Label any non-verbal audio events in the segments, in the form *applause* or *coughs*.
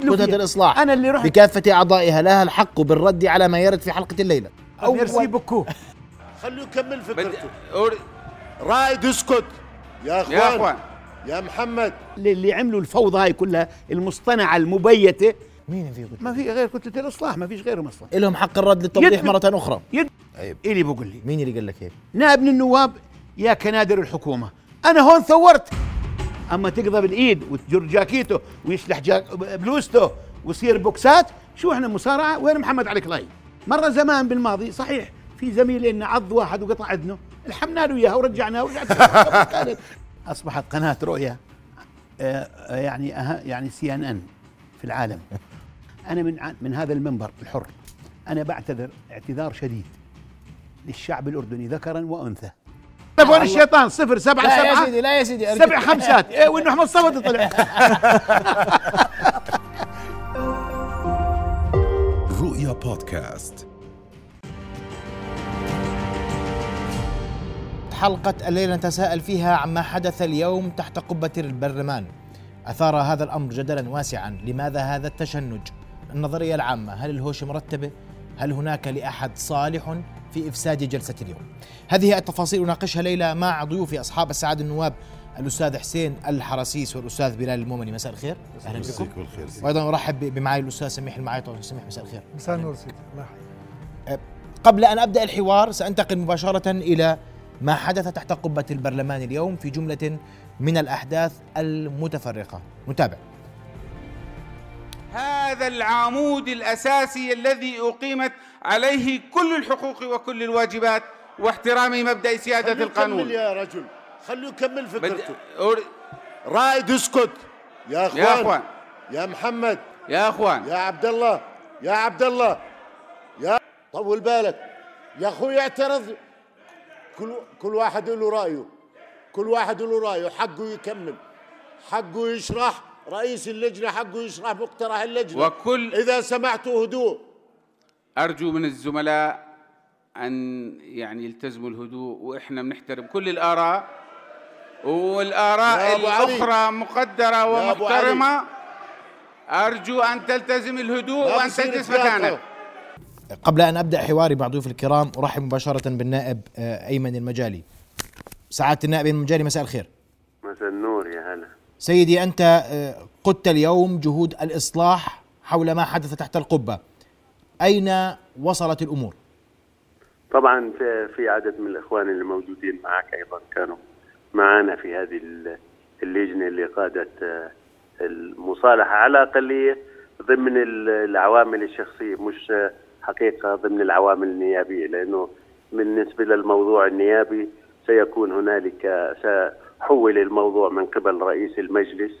كتلة الإصلاح. أنا اللي رحت. بكافة أعضائها لها الحق بالرد على ما يرد في حلقة الليلة. merci beaucoup خليه يكمل فكرته. رائد اسكت. يا اخوان يا أخوان. يا محمد. اللي, عملوا الفوضى هاي كلها المصطنعة المبيتة. مين في كتلة ما في غير كتلة الإصلاح ما فيش غيرهم أصلا لهم حق الرد للتوضيح يد- مرة أخرى. يد عيب إلي بقول لي. مين اللي قال لك هيك؟ نائب من النواب يا كنادر الحكومة. أنا هون ثورت. أما تقضى بالإيد وتجر جاكيته ويشلح جاك بلوزته ويصير بوكسات شو إحنا مصارعة؟ وين محمد علي كلاي؟ مرة زمان بالماضي صحيح في زميل لنا عض واحد وقطع اذنه الحمنا له إياها ورجعناه ورجعت أصبحت قناة رؤيا آه، يعني أه يعني CNN في العالم. أنا من من هذا المنبر الحر. أنا بعتذر اعتذار شديد للشعب الأردني ذكرا وأنثى. تلفون الشيطان صفر سبعة لا يا سبعة سيدي لا يا سيدي. سبع خمسات. *laughs* إيه وإنه احمد صوت طلع. *laughs* رؤيا بودكاست. حلقة الليلة نتساءل فيها عما حدث اليوم تحت قبة البرلمان. أثار هذا الأمر جدلا واسعا. لماذا هذا التشنج؟ النظرية العامة هل الهوش مرتبة؟ هل هناك لأحد صالح في إفساد جلسة اليوم؟ هذه التفاصيل أناقشها ليلة مع ضيوفي أصحاب السعادة النواب الأستاذ حسين الحرسيس والأستاذ بلال المؤمني مساء الخير. أهلا بكم. وأيضا أرحب بمعي الأستاذ سميح المعيطة سميح مساء الخير. مساء النور سيدي. الله يحييك. قبل أن أبدأ الحوار سأنتقل مباشرة إلى ما حدث تحت قبة البرلمان اليوم في جملة من الأحداث المتفرقة. نتابع. هذا العمود الأساسي الذي أقيمت عليه كل الحقوق وكل الواجبات واحترام مبدأ سيادة القانون يكمل يا رجل. خليه يكمل فكرته. أور- رائد اسكت. يا اخوان يا أخوان. يا محمد. يا أخوان. يا عبد الله يا عبد الله يا طول بالك. يا أخوي اعترض. كل كل واحد له رأيه. كل واحد له رأيه. حقه يكمل. حقه يشرح. رئيس اللجنة حقه يشرح مقترح اللجنة. وكل إذا سمعتوا هدوء. أرجو من الزملاء أن يعني يلتزموا الهدوء وإحنا بنحترم كل الآراء والآراء يا أبو علي. الأخرى مقدرة يا أبو ومحترمة. أرجو أن تلتزم الهدوء بصير تجلس. مكانك قبل أن أبدأ حواري مع ضيوف الكرام أرحب مباشرة بالنائب آه، أيمن المجالي. سعادة النائب أيمن المجالي مساء الخير. مساء النور يا هلا. سيدي أنت آه، قدت اليوم جهود الإصلاح حول ما حدث تحت القبة أين وصلت الأمور؟ طبعا في- عدد من الإخوان اللي موجودين معك أيضا كانوا معنا في هذه ال- اللجنة اللي قادت آه، المصالحة على اقليه ضمن ال- العوامل الشخصية مش آه، حقيقة ضمن العوامل النيابية لأنه بالنسبة للموضوع النيابي سيكون هنالك سحول الموضوع من قبل رئيس المجلس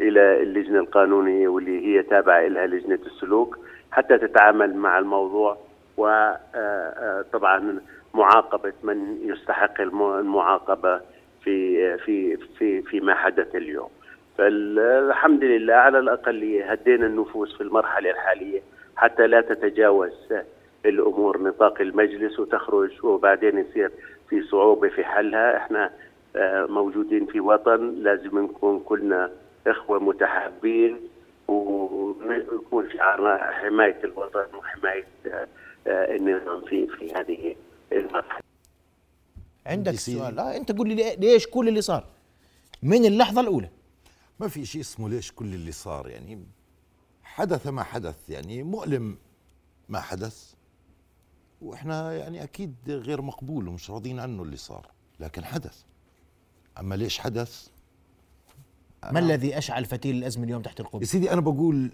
إلى اللجنة القانونية واللي هي تابعة لها لجنة السلوك حتى تتعامل مع الموضوع وطبعا معاقبة من يستحق الم- المعاقبة في في في فيما حدث اليوم. فالحمد لله على الاقليه هدينا النفوس في المرحلة الحالية حتى لا تتجاوز الأمور نطاق المجلس وتخرج وبعدين يصير في صعوبة في حلها إحنا آه، موجودين في وطن لازم نكون كلنا إخوة متحابين ويكون شعارنا حماية الوطن وحماية آه، آه، النظام في في هذه المرحلة. عندك. سؤال. آه أنت قول لي ليش كل اللي صار؟ من اللحظة الأولى؟ ما في شيء اسمه ليش كل اللي صار يعني حدث ما حدث يعني مؤلم ما حدث. وإحنا يعني أكيد غير مقبول ومش راضيين عنه اللي صار لكن حدث. اما ليش حدث ما الذي أشعل فتيل الأزمة اليوم تحت يا القبة؟ سيدي أنا بقول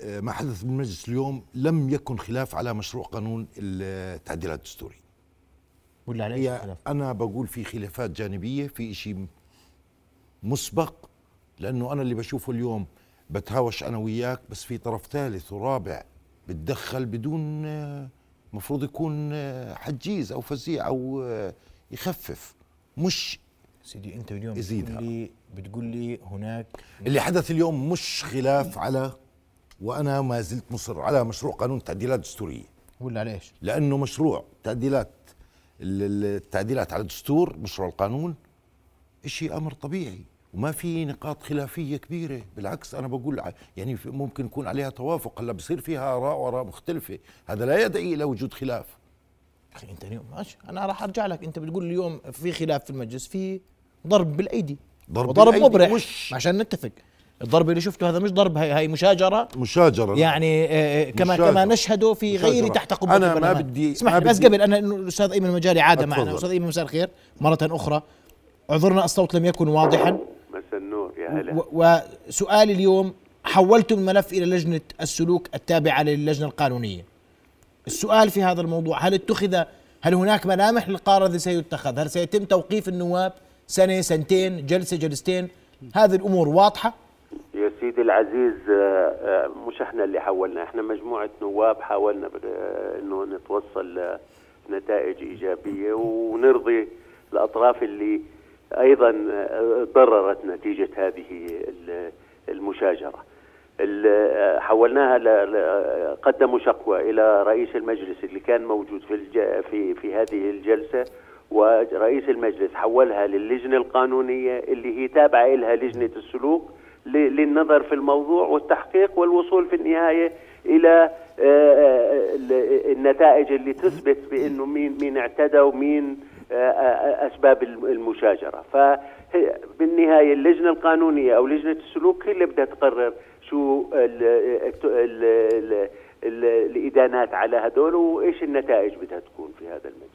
آه، ما حدث بالمجلس اليوم لم يكن خلاف على مشروع قانون التعديلات الدستوري ولا على إيش خلاف؟ أنا بقول في خلافات جانبية في شيء مسبق لأنه أنا اللي بشوفه اليوم بتهاوش أنا وياك بس في طرف ثالث ورابع بتدخل بدون آه، مفروض يكون آه، حجيز أو فزيع أو يخفف مش سيدي أنت اليوم. بتقول لي بتقول لي هناك اللي حدث اليوم مش خلاف على وأنا ما زلت مصر على مشروع قانون التعديلات الدستورية. ولا على إيش؟ لأنه مشروع تعديلات ال- ال- التعديلات على الدستور مشروع القانون شيء أمر طبيعي. وما في نقاط خلافية كبيرة. بالعكس أنا بقول يعني ممكن يكون عليها توافق. هلا بصير فيها آراء وآراء مختلفة. هذا لا يدعي إلى وجود خلاف. أخي أنت اليوم ماشي أنا راح أرجع لك. أنت بتقول اليوم في خلاف في المجلس في ضرب بالأيدي ضرب وضرب بالأيدي مبرح مش- عشان نتفق الضرب اللي شفته هذا مش ضرب هي, هي مشاجرة مشاجرة يعني آه، كما مشاجرة. كما نشهده في غير. تحت قبه أنا ما. بدي- اسمح بس قبل أنا الأستاذ أيمن المجاري عاد معنا. أستاذ أيمن مساء الخير مرة أخرى اعذرنا الصوت لم يكن واضحا مساء النور يا هلا و- وسؤالي اليوم حولتم الملف إلى لجنة السلوك التابعة للجنة القانونية. السؤال في هذا الموضوع هل اتخذ هل هناك ملامح للقرار الذي سيتخذ؟ هل سيتم توقيف النواب سنة سنتين جلسة جلستين؟ هذه الأمور واضحة يا سيدي العزيز آه، آه، مش إحنا اللي حاولنا إحنا مجموعة نواب حاولنا آه، إنه نتوصل لنتائج إيجابية ونرضي الأطراف اللي أيضا ضررت نتيجة هذه ال- المشاجرة ال- آه، حولناها قدموا شكوى إلى رئيس المجلس اللي كان موجود في في في هذه الجلسة ورئيس المجلس حولها للجنة القانونية اللي هي تابعة لها لجنة السلوك للنظر في الموضوع والتحقيق والوصول في النهاية إلى آه، آه، ال- النتائج اللي تثبت بأنه مين مين اعتدى ومين آه، آه، أسباب الم- المشاجرة. فبالنهايه اللجنة القانونية أو لجنة السلوك هي اللي بدها تقرر شو ال ال ال ال الإدانات على هدول وإيش النتائج بدها تكون في هذا المجال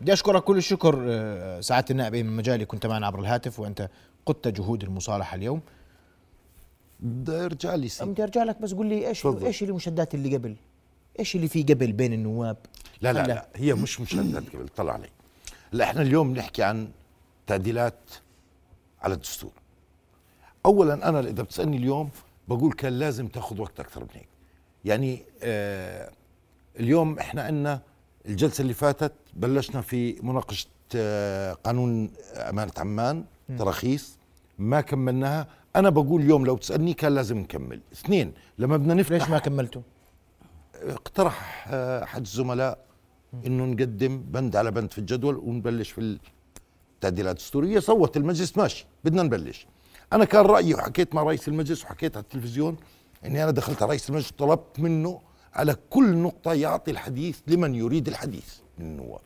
بدي أشكرك كل الشكر آه، سعادة النائب أيمن مجالي كنت معنا عبر الهاتف وأنت قدت جهود المصالحة اليوم بدي أرجع لي سي. بدي أرجع لك بس قول لي إيش تفضل. إيش المشادات اللي قبل؟ إيش اللي في قبل بين النواب؟ لا لا هلا. لا هي مش مشادات قبل طلع علي لا إحنا اليوم بنحكي عن تعديلات على الدستور اولا أنا إذا بتسألني اليوم بقول كان لازم تاخذ وقت أكثر من هيك يعني آه اليوم إحنا عندنا الجلسة اللي فاتت بلشنا في مناقشة آه قانون أمانة عمان تراخيص ما كملناها. أنا بقول اليوم لو تسألني كان لازم نكمل. اثنين لما بدنا نفتح ليش ما كملته؟ اقترح آه، احد الزملاء إنه نقدم بند على بند في الجدول ونبلش في التعديلات الدستورية. صوت المجلس ماشي بدنا نبلش. أنا كان رأيي وحكيت مع رئيس المجلس وحكيت على التلفزيون إني أنا دخلت على رئيس المجلس طلبت منه على كل نقطة يعطي الحديث لمن يريد الحديث. من النواب.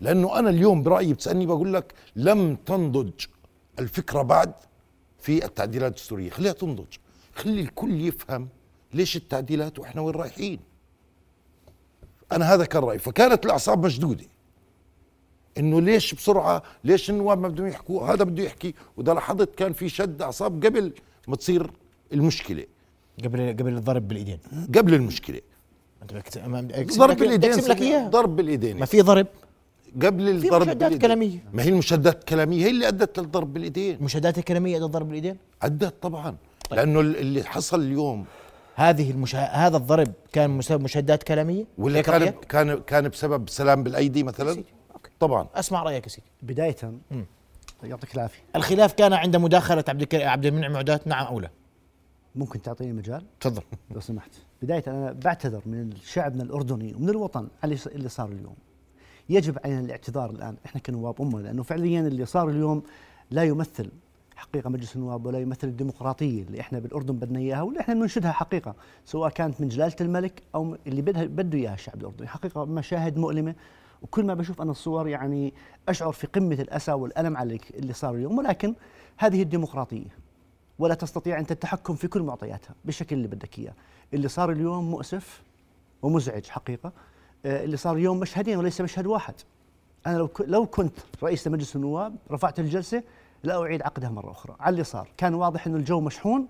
لأنه أنا اليوم برأيي بتسألني بقول لك لم تنضج الفكرة بعد في التعديلات الدستورية. خليها تنضج. خلي الكل يفهم ليش التعديلات وإحنا وين رايحين. أنا هذا كان رأيي. فكانت الأعصاب مشدودة. إنه ليش بسرعة ليش النواب ما بدهم يحكوا؟ هذا بده يحكي. واذا لاحظت كان في شد أعصاب قبل ما تصير المشكلة. قبل قبل الضرب بالايدين قبل المشكلة. ضرب بالايدين لك اياها ضرب بالايدين ما في ضرب. قبل في الضرب مشادات بالإيدين. كلامية. ما هي المشادات الكلامية هي اللي أدت للضرب بالايدين المشادات الكلامية ادى الضرب بالايدين أدت طبعا. لأنه اللي حصل اليوم. هذه المشا... هذا الضرب كان بسبب مشادات كلامية؟ ولا كان رأيك؟ كان كان بسبب سلام بالأيدي مثلا. okay. طبعا. أسمع رأيك يا سيدي. بداية يعطيك العافية. الخلاف كان عند مداخلة عبد الك... عبد المنعم عدات نعم أو لا ممكن تعطيني مجال؟ تفضل. لو سمحت. بداية أنا بعتذر من شعبنا الأردني ومن الوطن على اللي صار اليوم. يجب علينا الاعتذار الآن. إحنا كنواب أمة لأنه فعليا اللي صار اليوم لا يمثل حقيقة مجلس النواب ولا يمثل الديمقراطية اللي إحنا بالأردن بدنا إياها واللي إحنا بننشدها حقيقة سواء كانت من جلالة الملك أو اللي بدها بده إياها الشعب الأردني. حقيقة مشاهد مؤلمة وكل ما بشوف أنا الصور يعني أشعر في قمة الأسى والألم على اللي صار اليوم. ولكن هذه الديمقراطية ولا تستطيع أنت التحكم في كل معطياتها بالشكل اللي بدك إياه. اللي صار اليوم مؤسف ومزعج حقيقة. آه، اللي صار اليوم مشهدين وليس مشهد واحد. أنا لو لو كنت رئيس لمجلس النواب رفعت الجلسة لا أعيد عقدها مرة أخرى. على اللي صار. كان واضح إنه الجو مشحون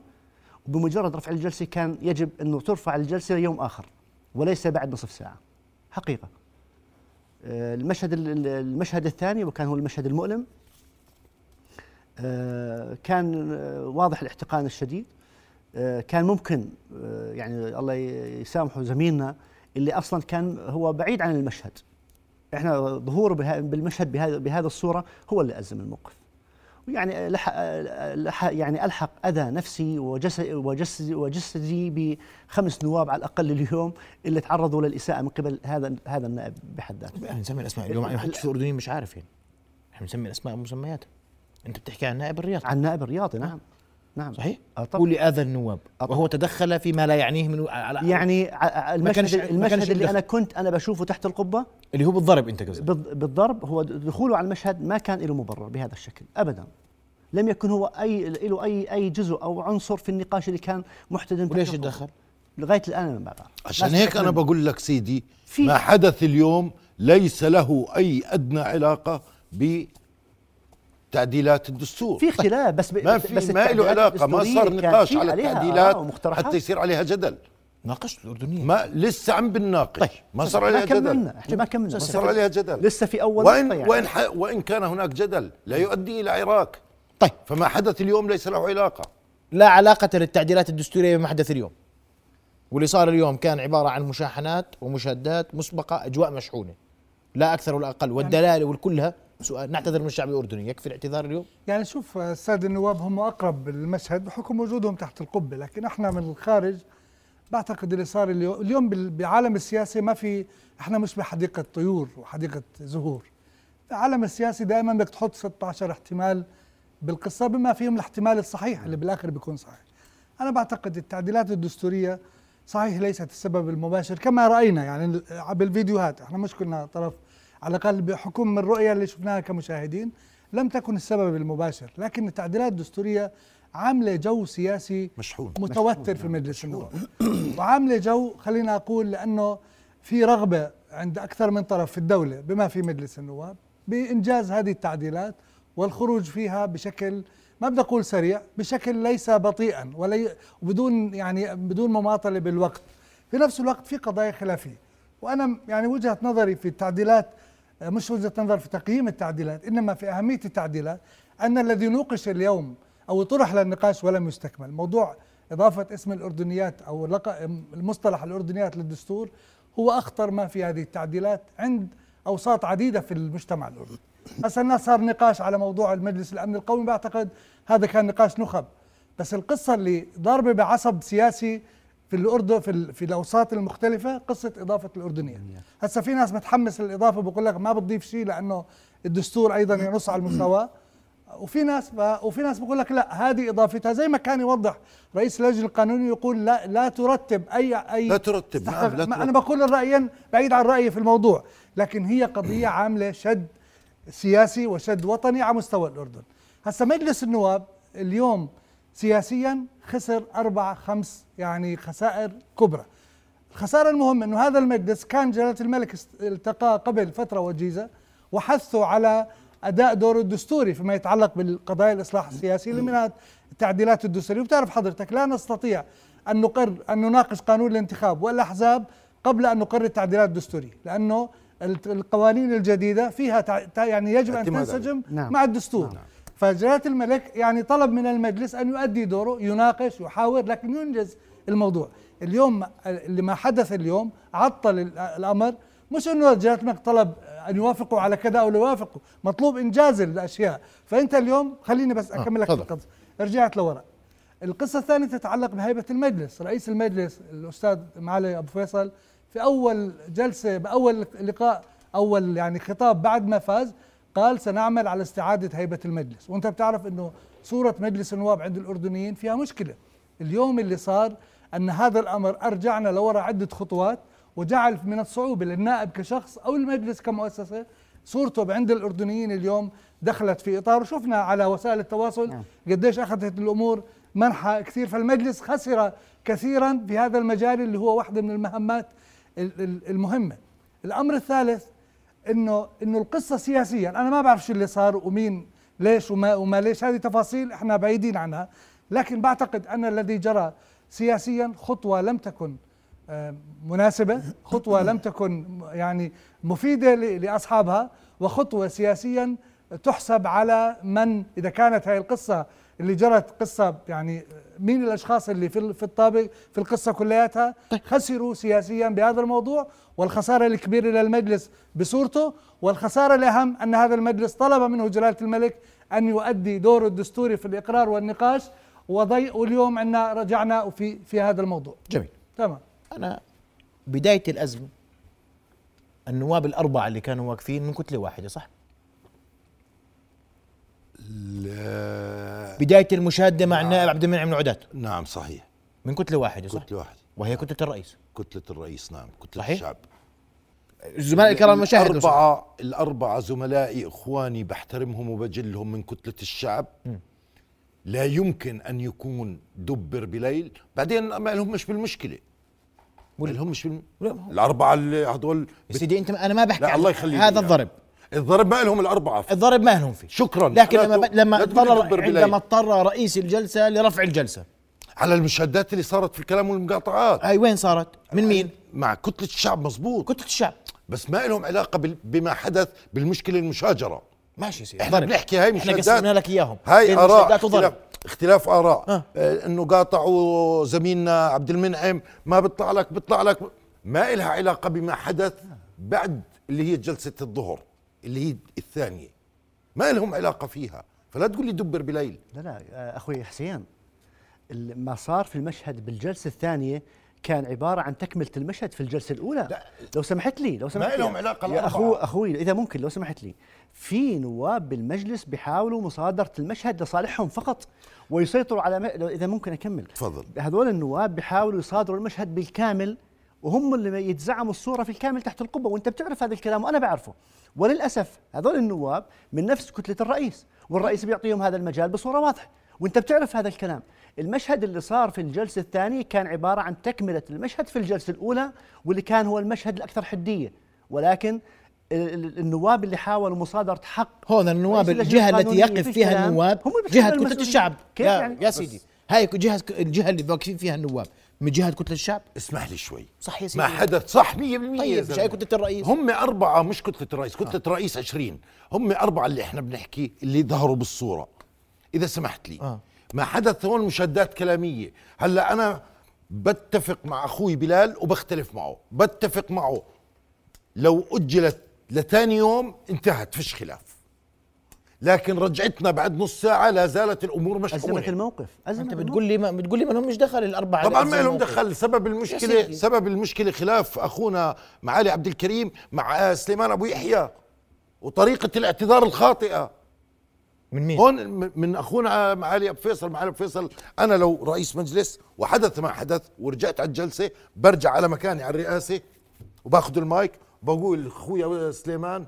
وبمجرد رفع الجلسة كان يجب إنه ترفع الجلسة يوم آخر وليس بعد نصف ساعة. حقيقة. آه، المشهد ال- ال- المشهد الثاني وكان هو المشهد المؤلم آه، كان واضح الاحتقان الشديد. كان ممكن آه، يعني الله يسامحه زميلنا اللي أصلا كان هو بعيد عن المشهد. إحنا ظهوره بالمشهد بهذا بهذا الصورة هو اللي أزم الموقف. يعني لح يعني ألحق أذى نفسي وجسدي وجسدي وجسدي بخمس نواب على الأقل اليوم اللي تعرضوا للإساءة من قبل هذا هذا النائب بحد ذاته. إحنا نسمي الأسماء اليوم. ما حدش الاردنيين مش عارف يعني. إحنا بنسمي الأسماء ومسمياتها أنت بتحكي عن نائب الرياض عن نائب الرياضي نعم. نعم صحيح آه طبعا قولي آذى النواب آه طبعاً. وهو تدخل فيما لا يعنيه من على يعني المشهد المشهد اللي. أنا كنت أنا بشوفه تحت القبة اللي هو بالضرب أنت قصدك بالض- بالضرب هو دخوله على المشهد ما كان له مبرر بهذا الشكل ابدا لم يكن هو اي له اي أي جزء أو عنصر في النقاش اللي كان محتدم تحت وليش القبة. تدخل؟ لغاية الآن ما بعرف عشان هيك أنا بقول لك سيدي ما حدث اليوم ليس له أي أدنى علاقة بتعديلات الدستور. في اختلاف بس. *laughs* ما بس في ما له علاقة ما صار نقاش على عليها التعديلات ومقترحات. حتى يصير عليها جدل. ناقشت الأردنية. ما لسه عم بنناقش. طيب. ما صار عليها جدل كملنا إحنا ما كملنا. ما لسه صار في- عليها جدل. لسه في أول وان يعني. وان ح... وإن كان هناك جدل لا يؤدي إلى عراك. طيب. فما حدث اليوم ليس له علاقة. لا علاقة للتعديلات الدستورية بما حدث اليوم. واللي صار اليوم كان عبارة عن مشاحنات ومشادات مسبقة أجواء مشحونة. لا أكثر ولا أقل. والدلائل والكلها سؤال نعتذر من الشعب الأردني يكفي الاعتذار اليوم؟ يعني شوف السادة النواب هم أقرب للمشهد بحكم وجودهم تحت القبة لكن إحنا من الخارج بعتقد اللي صار اليوم اليوم السياسي ما في إحنا مش بحديقة طيور وحديقة زهور. العالم السياسي دائما بدك تحط 16 احتمال بالقصة بما فيهم الاحتمال الصحيح اللي بالآخر بيكون صحيح. أنا بعتقد التعديلات الدستورية صحيح ليست السبب المباشر كما رأينا يعني بالفيديوهات إحنا مش كنا طرف على الأقل بحكم من الرؤية اللي شفناها كمشاهدين لم تكن السبب المباشر لكن التعديلات الدستورية عاملة جو سياسي مشحون متوتر في مجلس النواب. وعاملة جو خلينا أقول لأنه في رغبة عند أكثر من طرف في الدولة بما في مجلس النواب بإنجاز هذه التعديلات والخروج فيها بشكل ما بدي أقول سريع بشكل ليس بطيئا ولا وبدون يعني بدون مماطلة بالوقت. في نفس الوقت في قضايا خلافية. وأنا يعني وجهة نظري في التعديلات مش وجهة نظر في تقييم التعديلات إنما في أهمية التعديلات أن الذي نوقش اليوم أو طرح للنقاش ولم يستكمل. موضوع إضافة اسم الأردنيات أو لق- المصطلح الأردنيات للدستور هو أخطر ما في هذه التعديلات عند أوساط عديدة في المجتمع الأردني. هسه صار نقاش على موضوع المجلس الأمن القومي بعتقد هذا كان نقاش نخب. بس القصة اللي ضاربة بعصب سياسي في الأردن في, في الأوساط المختلفة قصة إضافة الأردنية. هسه في ناس متحمس للإضافة بقول لك ما بتضيف شيء لأنه الدستور أيضا ينص على المساواة وفي ناس ب... وفي ناس بقول لك لا هذه إضافتها زي ما كان يوضح رئيس اللجنة القانونية يقول لا لا ترتب أي أي لا ترتب، نعم، لا ترتب. أنا بقول الرايين بعيد عن رأيي في الموضوع لكن هي قضية عاملة شد سياسي وشد وطني على مستوى الأردن. هسا مجلس النواب اليوم سياسيا خسر أربع خمس يعني خسائر كبرى الخسارة المهمة أنه هذا المجلس كان جلالة الملك التقى قبل فترة وجيزة وحثوا على أداء دوره الدستوري فيما يتعلق بالقضايا الإصلاح السياسي منها التعديلات الدستورية وبتعرف حضرتك لا نستطيع أن نقر أن نناقش قانون الانتخاب والأحزاب قبل أن نقر التعديلات الدستورية لأنه القوانين الجديدة فيها يعني يجب أن. تنسجم نعم. مع الدستور فجلالة الملك يعني طلب من المجلس أن يؤدي دوره يناقش يحاور لكن ينجز الموضوع. اليوم اللي ما حدث اليوم عطل ال- الأمر مش أنه جلالة الملك طلب أن يوافقوا على كذا أو لا يوافقوا مطلوب إنجاز الأشياء. فأنت اليوم خليني بس أكمل لك تفضل. القصة. رجعت لورا. القصة الثانية تتعلق بهيبة المجلس. رئيس المجلس الأستاذ معالي أبو فيصل في أول جلسة بأول لقاء أول يعني خطاب بعد ما فاز قال سنعمل على استعادة هيبة المجلس. وأنت بتعرف إنه صورة مجلس النواب عند الأردنيين فيها مشكلة. اليوم اللي صار أن هذا الأمر أرجعنا لورا عدة خطوات وجعل من الصعوبة للنائب كشخص أو المجلس كمؤسسة صورته عند الأردنيين اليوم دخلت في إطار. وشفنا على وسائل التواصل قديش أخذت الأمور منحى كثير. فالمجلس خسر كثيرا في هذا المجال اللي هو واحدة من المهمات ال- ال- المهمة. الأمر الثالث إنه إنه القصة سياسيا أنا ما بعرف شو اللي صار ومين ليش وما وما ليش هذه تفاصيل إحنا بعيدين عنها. لكن بعتقد أن الذي جرى سياسيا خطوة لم تكن آه، مناسبة خطوة لم تكن يعني مفيدة لأصحابها وخطوة سياسيا تحسب على من إذا كانت هاي القصة اللي جرت قصة يعني مين الأشخاص اللي في في الطابق في القصة كلياتها خسروا سياسيا بهذا الموضوع والخسارة الكبيرة للمجلس بصورته والخسارة الأهم أن هذا المجلس طلب منه جلالة الملك أن يؤدي دوره الدستوري في الإقرار والنقاش وضي واليوم عندنا رجعنا في في هذا الموضوع. جميل. تمام. أنا بداية الأزمة النواب الأربعة اللي كانوا واقفين من كتلة واحدة صح؟ ال- بداية المشاده مع النائب عبد المنعم العدات نعم صحيح. من كتلة واحدة صح؟ كتلة واحدة. وهي كتلة الرئيس. كتلة الرئيس نعم كتلة صحيح. الشعب. الزملاء الكرام المشاهد. الأربعة الأربعة زملائي إخواني بحترمهم وبجلهم من كتلة الشعب. لا يمكن أن يكون دبر بليل. بعدين ما لهم مش بالمشكلة. ما لهم مش بالم... الأربعة اللي هذول يا سيدي أنت أنا ما بحكي لا الله يخليك هذا يعني. الضرب. الضرب ما لهم الأربعة الضرب ما لهم فيه شكرا لكن لما ب... لما اضطر. عندما اضطر رئيس الجلسة لرفع الجلسة على المشادات اللي صارت في الكلام والمقاطعات هاي وين صارت؟ من مين؟ مع كتلة الشعب مزبوط كتلة الشعب بس ما لهم علاقة بال- بما حدث بالمشكلة المشاجرة ماشي سيدي إحنا ضرب. بنحكي هاي إحنا مشادات قسمنا لك إياهم هاي آراء. اختلاف, اختلاف آراء آه. آه. إنه قاطعوا زميلنا عبد المنعم ما بيطلع لك بيطلع لك ما إلها علاقة بما حدث بعد اللي هي جلسة الظهر اللي هي الثانية ما لهم علاقة فيها. فلا تقول لي دبر بليل. لا لا آه، أخوي حسين ما صار في المشهد بالجلسة الثانية كان عبارة عن تكملة المشهد في الجلسة الأولى. لا. لو سمحت لي لو سمحت لي. لهم علاقة يا. اخو أخوي إذا ممكن لو سمحت لي. في نواب بالمجلس بيحاولوا مصادرة المشهد لصالحهم فقط ويسيطروا على م... إذا ممكن أكمل. تفضل. هذول النواب بيحاولوا يصادروا المشهد بالكامل. وهم اللي يتزعموا الصورة في الكامل تحت القبة وأنت بتعرف هذا الكلام وأنا بعرفه. وللأسف هذول النواب من نفس كتلة الرئيس والرئيس بيعطيهم هذا المجال بصورة واضحة. وأنت بتعرف هذا الكلام. المشهد اللي صار في الجلسة الثانية كان عبارة عن تكملة المشهد في الجلسة الأولى واللي كان هو المشهد الأكثر حدية. ولكن ال- ال- النواب اللي حاولوا مصادرة حق هون النواب الجهه التي يقف في فيها النواب كتلة المسؤولية. الشعب. كيف يا, يعني؟ يا سيدي هاي جهه الجهة اللي واقفين فيها النواب. من جهة كتلة الشعب؟ اسمح لي شوي. صح يا سيدي. ما حدث؟ صح 100% يا طيب مش. هاي كتلة الرئيس؟ هم أربعة مش كتلة الرئيس كتلة الرئيس 20 هم أربعة اللي إحنا بنحكي اللي ظهروا بالصورة. إذا سمحت لي. آه. ما حدث هون مشادات كلامية. هلأ أنا بتفق مع أخوي بلال وبختلف معه. بتفق معه. لو أجلت لثاني يوم انتهت فيش خلاف. لكن رجعتنا بعد نص ساعة لا زالت الأمور أزمة مشحونة الموقف أزمة أنت. بتقول لي ما بتقول لي ما لهمش دخل الأربعة طبعا ما لهم دخل سبب المشكلة. سبب المشكلة خلاف أخونا معالي عبد الكريم مع سليمان أبو يحيى وطريقة الاعتذار الخاطئة من مين؟ هون م- من أخونا معالي أبو فيصل معالي أبو فيصل أنا لو رئيس مجلس وحدث ما حدث ورجعت على الجلسة برجع على مكاني على الرئاسة وباخذ المايك بقول اخويا سليمان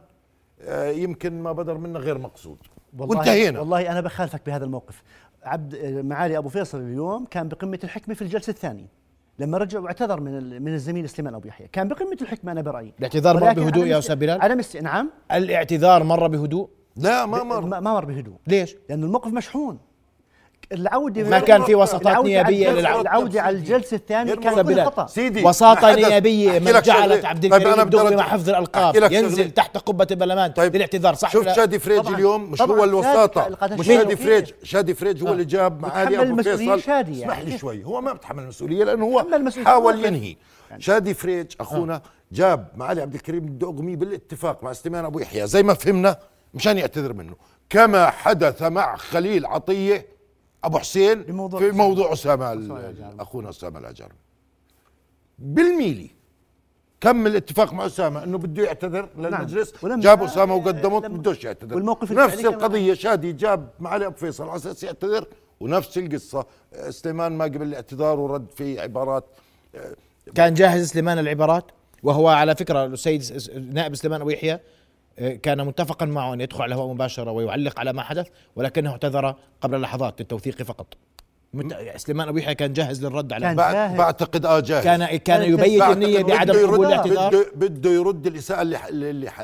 يمكن ما بدر منا غير مقصود. والله وانتهينا. والله أنا بخالفك بهذا الموقف. عبد معالي أبو فيصل اليوم كان بقمة الحكمة في الجلسة الثانية. لما رجع واعتذر من ال- من الزميل سليمان أبو يحيى. كان بقمة الحكمة أنا برأيي. الاعتذار مر بهدوء يا أستاذ بلال؟ على مست... نعم. الاعتذار مر بهدوء؟ لا ما مر. ما ما مر بهدوء. ليش؟ لأنه الموقف مشحون. العودة ما كان في نيابية الجلسة- للعودة. العودة على الجلسة الثانية غير كان كل. خطأ سيدي نيابية أحكي من جعلت. عبد طيب الكريم الدغري أرد- مع حفظ لك ينزل. تحت قبة البرلمان طيب للاعتذار صح شوف؟ شادي فريج طبعاً. اليوم مش. هو الوساطة شادي قد مش شادي. فريج شادي فريج هو اللي جاب معالي بتحمل أبو المسؤولية فيصل شادي يعني. اسمح لي شوي هو ما بتحمل المسؤولية لأنه هو حاول. ينهي شادي فريج أخونا جاب معالي عبد الكريم الدغمي بالاتفاق مع سليمان أبو يحيى زي ما فهمنا مشان يعتذر منه كما حدث مع خليل عطية أبو حسين بموضوع في. موضوع أسامة ال- العجاري. أخونا أسامة العجاري بالميلي كمل الاتفاق مع أسامة؟ إنه بده يعتذر للمجلس. ولما- جاب أسامة وقدمه بدوش يعتذر. والموقف نفس القضية شادي جاب معالي أبو فيصل على أساس يعتذر ونفس القصة. آه، سليمان ما قبل الاعتذار ورد في عبارات كان جاهز سليمان العبارات وهو على فكرة السيد نائب سليمان أبو يحيى آه، كان متفقا معه أن يدخل على الهواء مباشرة ويعلق على ما حدث ولكنه اعتذر قبل لحظات للتوثيق فقط. مت- سليمان أبو يحيى كان جاهز للرد على كان جاهز. بعتقد آه جاهز. كان كان النية بده بعدم قبول الاعتذار. بده بده يرد الإساءة اللي ح- اللي ح-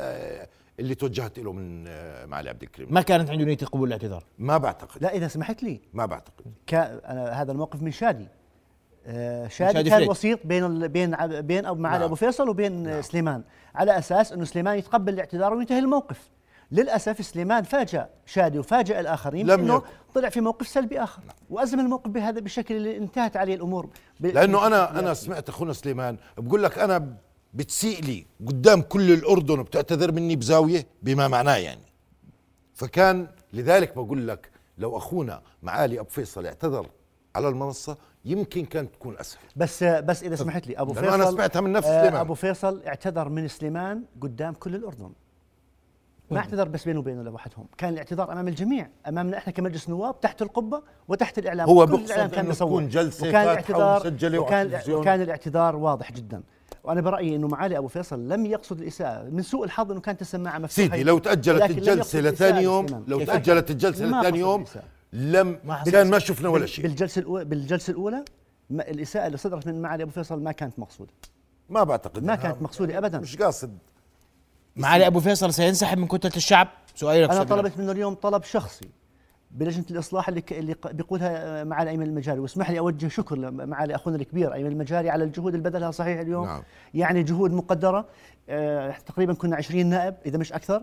اللي توجهت له من آه، معالي عبد الكريم. ما كانت عنده نية قبول الاعتذار. ما بعتقد. لا إذا سمحت لي. ما بعتقد. كان أنا هذا الموقف من شادي شادي, شادي كان. وسيط بين ال... بين بين ابو معالي نعم. أبو فيصل وبين نعم. سليمان على أساس انه سليمان يتقبل الاعتذار وينتهي الموقف للأسف سليمان فاجأ شادي وفاجأ الآخرين لم انه. طلع في موقف سلبي آخر وازم الموقف بهذا بالشكل اللي انتهت عليه الأمور ب... لأنه أنا أنا سمعت أخونا سليمان بقول لك أنا بتسيء لي قدام كل الأردن وبتعتذر مني بزاوية بما معناه يعني فكان لذلك بقول لك لو أخونا معالي أبو فيصل اعتذر على المنصة يمكن كانت تكون أسهل بس بس إذا سمحت لي أبو فيصل أنا سمعتها من نفس آه، سليمان. أبو فيصل اعتذر من سليمان قدام كل الأردن ما اعتذر بس بينه وبينه لوحدهم كان الاعتذار أمام الجميع أمامنا إحنا كمجلس نواب تحت القبة وتحت الإعلام هو كل بيقصد الإعلام كان. تكون جلسة وكان الاعتذار وكان. وكان الاعتذار واضح جدا وأنا برأيي إنه معالي أبو فيصل لم يقصد الإساءة من سوء الحظ إنه كانت السماعه مفتوحه سيدي لو تأجلت الجلسة لثاني يوم. لو؟ تأجلت الجلسة لثاني يوم الإساءة. لم ما كان ما شفنا ولا شيء. بالجلسة الأولى بالجلسة الأولى ما الإساءة اللي صدرت من معالي أبو فيصل ما كانت مقصودة. ما بعتقد ما كانت مقصودة أبداً. مش قاصد. معالي أبو فيصل سينسحب من كتلة الشعب؟ سؤالي لك أنا. طلبت منه اليوم طلب شخصي بلجنة الإصلاح اللي ك- اللي بيقودها معالي أيمن المجاري. واسمح لي أوجه شكر لمعالي أخونا الكبير أيمن المجاري على الجهود اللي بذلها صحيح اليوم. نعم. يعني جهود مقدرة. آه تقريبا كنا 20 نائب إذا مش أكثر.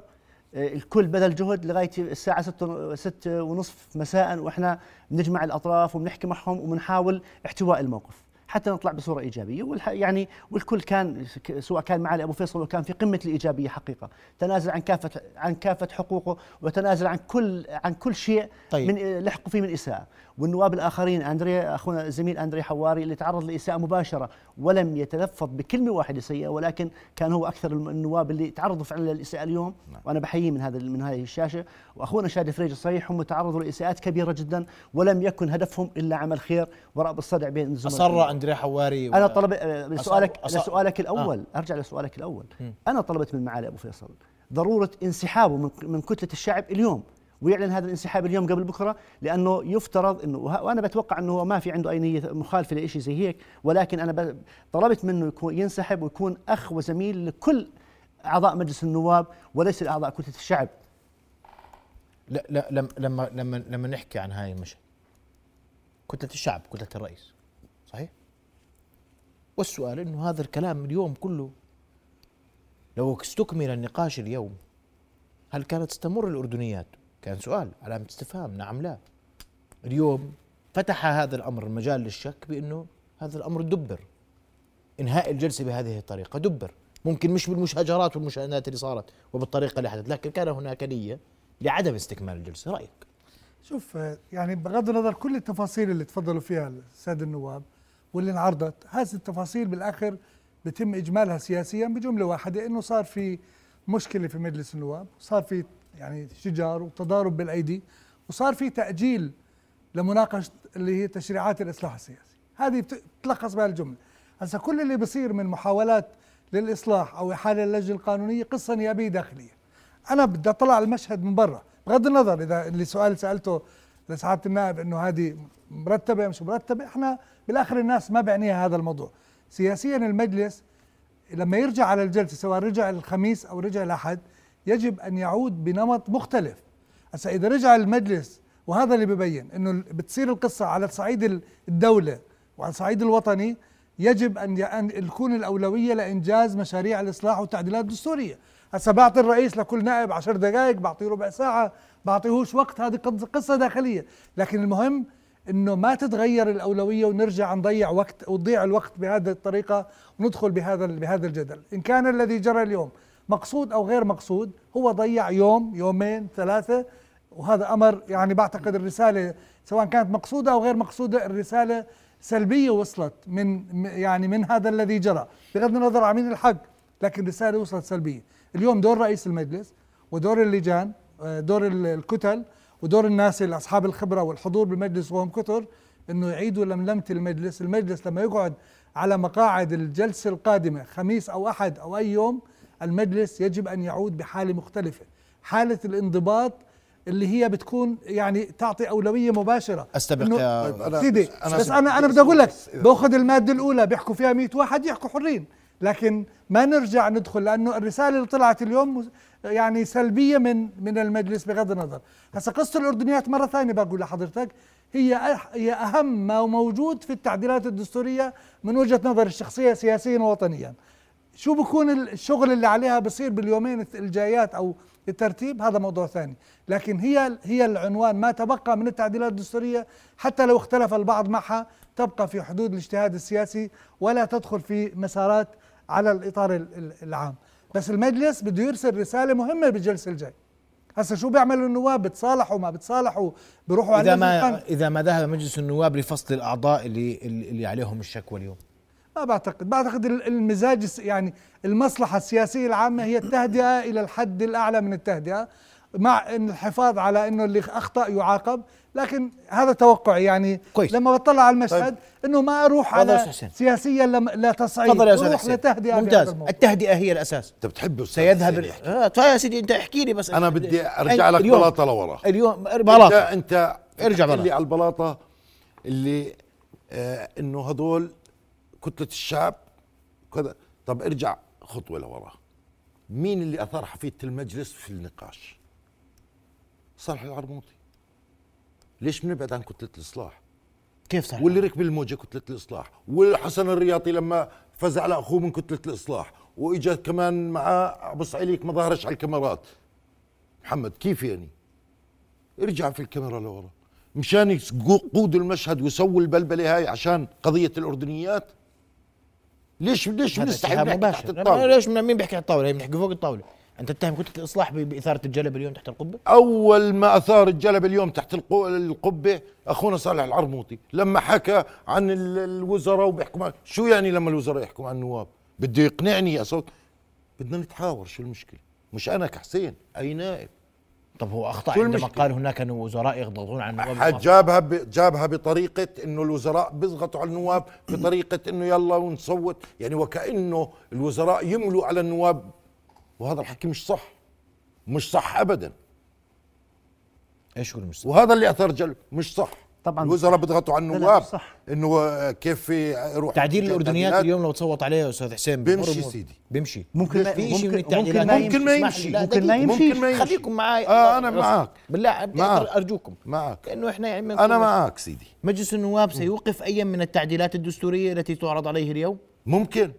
الكل بذل جهد لغاية الساعة 6 6 ونصف مساء وإحنا بنجمع الأطراف وبنحكي معهم وبنحاول احتواء الموقف. حتى نطلع بصورة إيجابية والح يعني والكل كان سواء كان معالي أبو فيصل وكان في قمة الإيجابية حقيقة. تنازل عن كافه عن كافة حقوقه وتنازل عن كل عن كل شيء طيب. من لحقوا فيه من إساءة. والنواب الآخرين اندريا أخونا الزميل اندريا حواري اللي تعرض لإساءة مباشرة ولم يتلفظ بكلمة واحدة سيئة ولكن كان هو أكثر النواب اللي تعرضوا فعلا للإساءة اليوم وأنا بحييه من هذا من هذه الشاشة. وأخونا شادي فريج صحيح هم تعرضوا لإساءات كبيرة جدا ولم يكن هدفهم إلا عمل خير ورأب الصدع بين الزملاء أصر اندريا حواري أنا طلب آه، لسؤالك أص- لسؤالك الأول أرجع لسؤالك الأول. أنا طلبت من معالي أبو فيصل ضرورة انسحابه من كتلة الشعب اليوم. ويعلن هذا الانسحاب اليوم قبل بكرة لأنه يفترض إنه وأنا بتوقع إنه هو ما في عنده أي نية مخالفة لشيء زي هيك ولكن أنا طلبت منه يكون ينسحب ويكون أخ وزميل لكل أعضاء مجلس النواب وليس لأعضاء كتلة الشعب. لا لا لما لما لما لما نحكي عن هاي المشهد كتلة الشعب كتلة الرئيس صحيح؟ والسؤال إنه هذا الكلام اليوم كله لو استكمل النقاش اليوم هل كانت تستمر الأردنيات؟ كان سؤال علامه استفهام نعم لا. اليوم فتح هذا الأمر المجال للشك بأنه هذا الأمر دبر. إنهاء الجلسة بهذه الطريقة دبر. ممكن مش بالمشاجرات والمشاهدات اللي صارت وبالطريقة اللي حدث لكن كان هناك نية لعدم استكمال الجلسة. رأيك؟ شوف يعني بغض النظر كل التفاصيل اللي تفضلوا فيها الساده النواب واللي انعرضت هذه التفاصيل بالآخر بيتم إجمالها سياسيا بجملة واحدة إنه صار في مشكلة في مجلس النواب صار في يعني شجار وتضارب بالأيدي وصار في تأجيل لمناقشة اللي هي تشريعات الإصلاح السياسي. هذه بت- بتلخص بها الجملة. هسا كل اللي بصير من محاولات للإصلاح أو إحالة اللجنة القانونية قصة نيابية داخلية. أنا بدي أطلع المشهد من برا. بغض النظر إذا اللي سؤال سألته لسعادة النائب إنه هذه مرتبة مش مرتبة إحنا بالآخر الناس ما بعنيها هذا الموضوع. سياسيا المجلس لما يرجع على الجلسة سواء رجع الخميس أو رجع الأحد يجب أن يعود بنمط مختلف. هسا إذا رجع المجلس وهذا اللي ببين إنه بتصير القصة على صعيد ال- الدولة وعلى الصعيد الوطني يجب أن أن تكون الأولوية لإنجاز مشاريع الإصلاح والتعديلات الدستورية. هسا بعطي الرئيس لكل نائب عشر دقائق بعطيه ربع ساعة بعطيهوش وقت هذه قص- قصة داخلية. لكن المهم إنه ما تتغير الأولوية ونرجع نضيع وقت وتضيع الوقت بهذه الطريقة وندخل بهذا بهذا الجدل. إن كان الذي جرى اليوم مقصود أو غير مقصود هو ضيع يوم يومين ثلاثة وهذا أمر يعني بعتقد الرسالة سواء كانت مقصودة أو غير مقصودة الرسالة سلبية وصلت من يعني من هذا الذي جرى. بغض النظر عن مين الحق لكن الرسالة وصلت سلبية. اليوم دور رئيس المجلس ودور اللجان آه، دور ال- الكتل ودور الناس اللي أصحاب الخبرة والحضور بالمجلس وهم كثر إنه يعيدوا لملمة المجلس، المجلس لما يقعد على مقاعد الجلسة القادمة خميس أو أحد أو أي يوم المجلس يجب أن يعود بحالة مختلفة، حالة الانضباط اللي هي بتكون يعني تعطي أولوية مباشرة. أستبق يا طيب، أنا- سيدي أنا- بس أنا أنا بدي أقول لك باخذ المادة الأولى بيحكوا فيها 100 واحد يحكوا حرين. لكن ما نرجع ندخل لأنه الرسالة اللي طلعت اليوم يعني سلبية من من المجلس بغض النظر. هسا قصة الأردنيات مرة ثانية بقول لحضرتك. هي هي أهم ما موجود في التعديلات الدستورية من وجهة نظر الشخصية سياسيا ووطنيا. شو بكون الشغل اللي عليها بصير باليومين الجايات أو الترتيب؟ هذا موضوع ثاني. لكن هي هي العنوان. ما تبقى من التعديلات الدستورية حتى لو اختلف البعض معها تبقى في حدود الاجتهاد السياسي ولا تدخل في مسارات على الإطار ال- ال- العام. بس المجلس بده يرسل رسالة مهمة بالجلسة الجاي. هسا شو بيعملوا النواب؟ بتصالحوا ما بتصالحوا؟ بيروحوا على إذا ما إذا ما ذهب مجلس النواب لفصل الأعضاء اللي اللي عليهم الشكوى اليوم. ما بعتقد. بعتقد ال- المزاج يعني المصلحة السياسية العامة هي التهدئة إلى الحد الأعلى من التهدئة مع إن الحفاظ على إنه اللي أخطأ يعاقب. لكن هذا توقعي. يعني كويس. لما بطلع على المشهد إنه ما أروح على. سياسيا لم- لا تصعيد. تفضل يا أستاذ أروح حسين. لتهدئة ممتاز. التهدئة هي الأساس. أنت بتحب أستاذ سيذهب ال... آه طيب يا سيدي أنت احكي لي بس. أنا بدي أرجع لك اليوم- بلاطة لورا. اليوم انت بلاطة. أنت ارجع بتحكي بلاطة. لي على البلاطة اللي آه إنه هذول كتلة الشعب كذا. طب ارجع خطوة لورا. مين اللي أثار حفيظه المجلس في النقاش؟ صالح العرموطي. ليش بنبعد عن كتلة الإصلاح؟ كيف صح واللي ركب الموجه كتلة الإصلاح والحسن الرياضي لما فزع على أخوه من كتلة الإصلاح وإجا كمان معاه أبو صعيليك ما ظهرش على الكاميرات. محمد كيف يعني؟ ارجع في الكاميرا لورا. مشان يقودوا المشهد ويسووا البلبلة هاي عشان قضية الأردنيات ليش ليش بنستحي نحكي تحت الطاولة؟ ليش مين بيحكي على الطاولة؟ هي بنحكي فوق الطاولة. أنت تتهم كتله الاصلاح بإثارة الجلب اليوم تحت القبة؟ أول ما أثار الجلب اليوم تحت القبة أخونا صالح العرموطي لما حكى عن ال- الوزراء وبيحكوا شو يعني لما الوزراء يحكوا عن النواب؟ بده يقنعني يا صوت. بدنا نتحاور شو المشكلة؟ مش أنا كحسين أي نائب. طب هو أخطأ عندما المشكلة؟ قال هناك وزراء يضغطون على النواب حد جابها ب- جابها بطريقة إنه الوزراء بيضغطوا على النواب بطريقة إنه يلا ونصوت. يعني وكأنه الوزراء يملوا على النواب. وهذا الحكي مش صح. مش صح ابدا. إيش هو المش وهذا اللي أثر جلب مش صح. طبعاً الوزراء بيضغطوا على النواب صح. إنه كيف يروح تعديل الأردنيات. اليوم لو تصوت عليه يا أستاذ حسين بيمشي. سيدي. بيمشي ممكن ما- في شيء من ممكن- التعديلات ممكن ما يمشي. ممكن ما. يمشي. ممكن ما يمشي. خليكم معي آه، أنا بس معك. بالله بدي أرجوكم معك كانه إحنا يعني أنا معك سيدي مجلس النواب سيوقف اي من التعديلات الدستورية التي تعرض عليه اليوم ممكن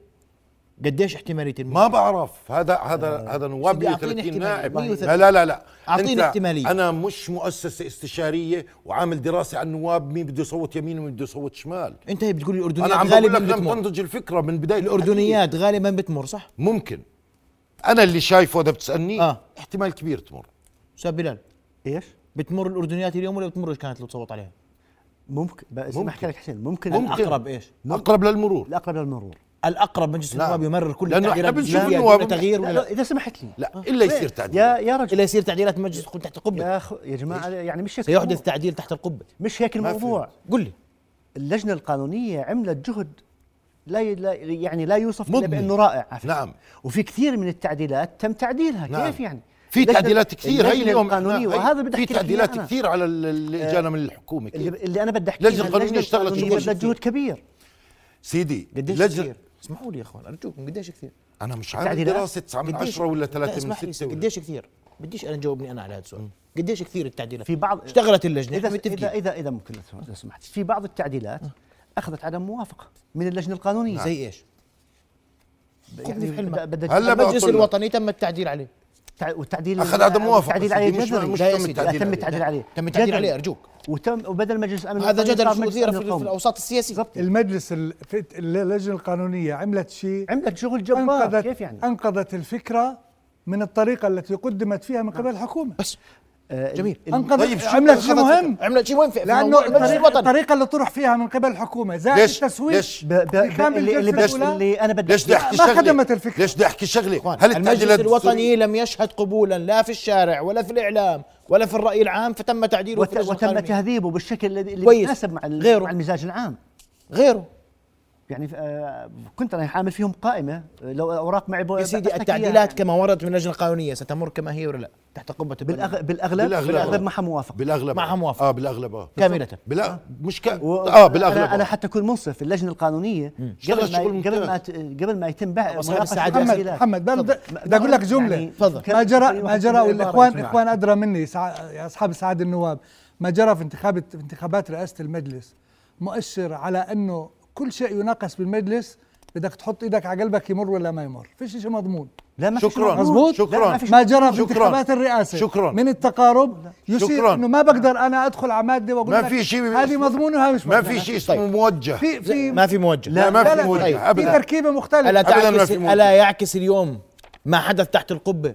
قديش احتمالية الموت؟ ما بعرف هذا هذا هذا نواب سيدي، أعطيني 130 احتمالية. نائب 130. لا لا لا لا أعطيني أنت- احتمالية. أنا مش مؤسسة استشارية وعامل دراسة عن النواب مين بده يصوت يمين ومين بده يصوت شمال أنت هي بتقول الأردنيات أنا عم بقول غالبا لك لم تنضج الفكرة من بداية الأردنيات غالبا بتمر صح؟ ممكن أنا اللي شايفه إذا بتسألني آه. احتمال كبير تمر أستاذ بلال إيش؟ بتمر الأردنيات اليوم ولا بتمر إيش كانت لو تصوت عليها؟ ممكن بس ممكن. احكي لك حسين ممكن ممكن. الأقرب إيش؟ أقرب للمرور الأقرب للمرور الأقرب مجلس نعم. النواب يمرر كل التعديلات إحنا بنشوف النواب تغيير لا, لا؟ إذا سمحت لي لا إلا يصير تعديل يا يا إلا رجل يصير تعديلات المجلس تكون تحت القبه يا أخ يا جماعة يعني مش هيك سيحدث. تعديل تحت القبة مش هيك الموضوع قل لي اللجنة القانونية عملت جهد لا يعني لا يوصف إلا. بأنه رائع. نعم. وفي كثير من التعديلات تم تعديلها نعم. كيف يعني في تعديلات كثير هي اليوم القانونية وهذا بدي في تعديلات. كثير على ال- اللي اجانا من الحكومة اللي. اللي أنا بدي أحكي اللجنة عنها، القانونية اشتغلت. جهد كبير سيدي قديش؟ اسمحوا لي يا اخوان ارجوكم قديش كثير؟ أنا مش تعديلات؟ دراسة 9 من قديش- 10 ولا لا، 3 من اسمح لي، 6 ولا قديش كثير؟ بديش أنا جاوبني أنا على هذا السؤال قديش كثير التعديلات؟ في بعض اشتغلت اللجنة اذا إحنا اذا اذا, إذا ممكن لو سمحت في بعض التعديلات أخذت عدم موافقة من اللجنة القانونية زي إيش؟ بدك هلا المجلس. الوطني تم التعديل عليه والتعديل أخذ عدم موافقة التعديل عليه جذري مش لا تم التعديل تم عليه. التعديل عليه تم التعديل. عليه أرجوك وتم وبدل مجلس امن هذا جدل شو أمن في, في. الأوساط السياسيه المجلس اللجنة القانونية عملت شيء عملت شغل جبار كيف يعني؟ أنقذت الفكرة من الطريقة التي قدمت فيها من قبل الحكومة بس جميل. ال- انقذت طيب شو عملت شيء مهم عملت شيء وين في لأنه الطريقة, الوطني الطريقة اللي طرح فيها من قبل الحكومة زائد ليش التسويق ليش ب- ب- اللي اللي, الأولى. اللي أنا بدي ليش بدي أحكي ما شغله خدمت الفكرة. ليش بدي أحكي شغله هل المجلس الوطني لم يشهد قبولا لا في الشارع ولا في الإعلام ولا في الرأي العام فتم تعديله وت- وتم. تهذيبه بالشكل الذي. يتناسب مع. مع المزاج العام غيره يعني آه، كنت أنا عامل فيهم قائمة لو أوراق معي يا سيدي التعديلات إياها. كما وردت من اللجنه القانونيه ستمر كما هي ولا لا تحت قبة بالأغ... بالأغلب بالأغلب. بالأغلب معها موافقه بالأغلب معها آه. موافقة. آه بالأغلب آه كاملة بلا مش ك... و... آه بالأغلب أنا, أنا آه. حتى أكون منصف اللجنة القانونية قبل ما قبل ما قبل ما يتم بحث محمد. محمد بدي أقول لك جملة يعني تفضل. ما جرى ما جرى والاخوان. إخوان أدرى مني أصحاب السعاده النواب ما جرى في انتخابات في انتخابات رئاسة المجلس مؤشر على أنه كل شيء يناقش بالمجلس بدك تحط إيدك على قلبك يمر ولا ما يمر فيش شيء مضمون لا ما في شكراً. شيء مزبوط شكراً. لا ما في ما جرى في. انتخابات الرئاسه شكراً. من التقارب يصير شكراً. إنه ما بقدر أنا أدخل على مادة وأقول ما لك في شيء هذه مضمونه وهذه مش ما مضمونة. في شيء اسمه موجه في في ما في موجه لا ما لا، في لا، موجه طيب. في ابدا تركيبة مختلفة الا ما تعكس في. ألا يعكس اليوم ما حدث تحت القبة